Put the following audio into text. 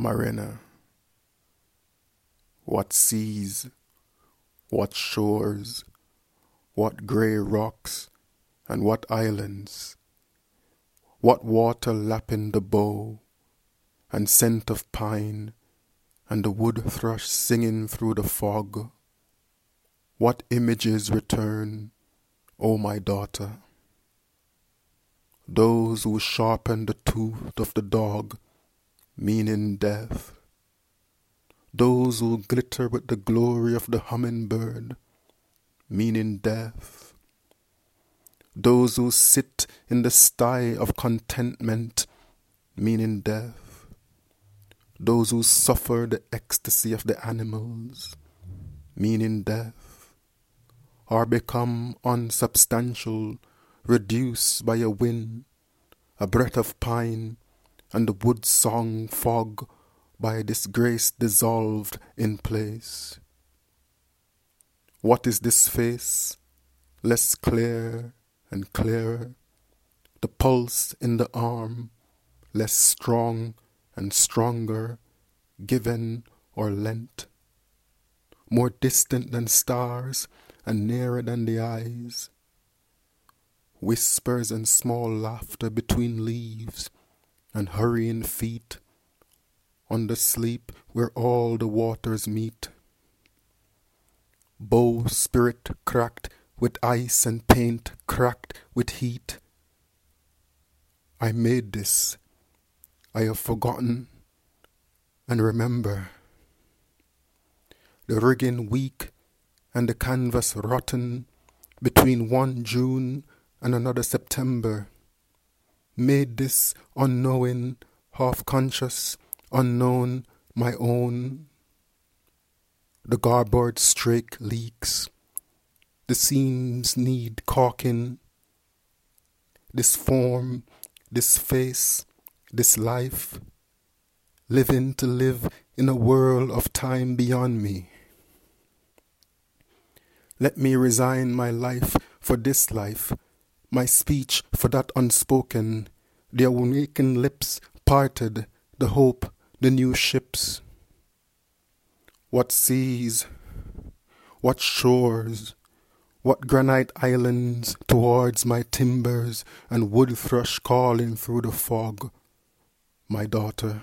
Marina. What seas, what shores, what grey rocks, and what islands, what water lapping the bow, and scent of pine, and the wood thrush singing through the fog. What images return, O my daughter? Those who sharpen the tooth of the dog, meaning death. Those who glitter with the glory of the hummingbird, meaning death. Those who sit in the sty of contentment, meaning death. Those who suffer the ecstasy of the animals, meaning death, are become unsubstantial, reduced by a wind, a breath of pine, and the wood song fog by disgrace dissolved in place. What is this face? Less clear and clearer. The pulse in the arm, less strong and stronger, given or lent. More distant than stars and nearer than the eyes. Whispers and small laughter between leaves and hurrying feet on the sleep where all the waters meet. Bowsprit cracked with ice and paint cracked with heat. I made this. I have forgotten and remember. The rigging weak and the canvas rotten between one June and another September. Made this unknowing, half conscious, unknown, my own the garboard strake leaks. The seams need caulking. This form, this face, this life, living to live in a world of time beyond me. Let me resign my life for this life, my speech for that unspoken, the awakened lips parted, the hope, the new ships. What seas, what shores, what granite islands towards my timbers and wood thrush calling through the fog, my daughter.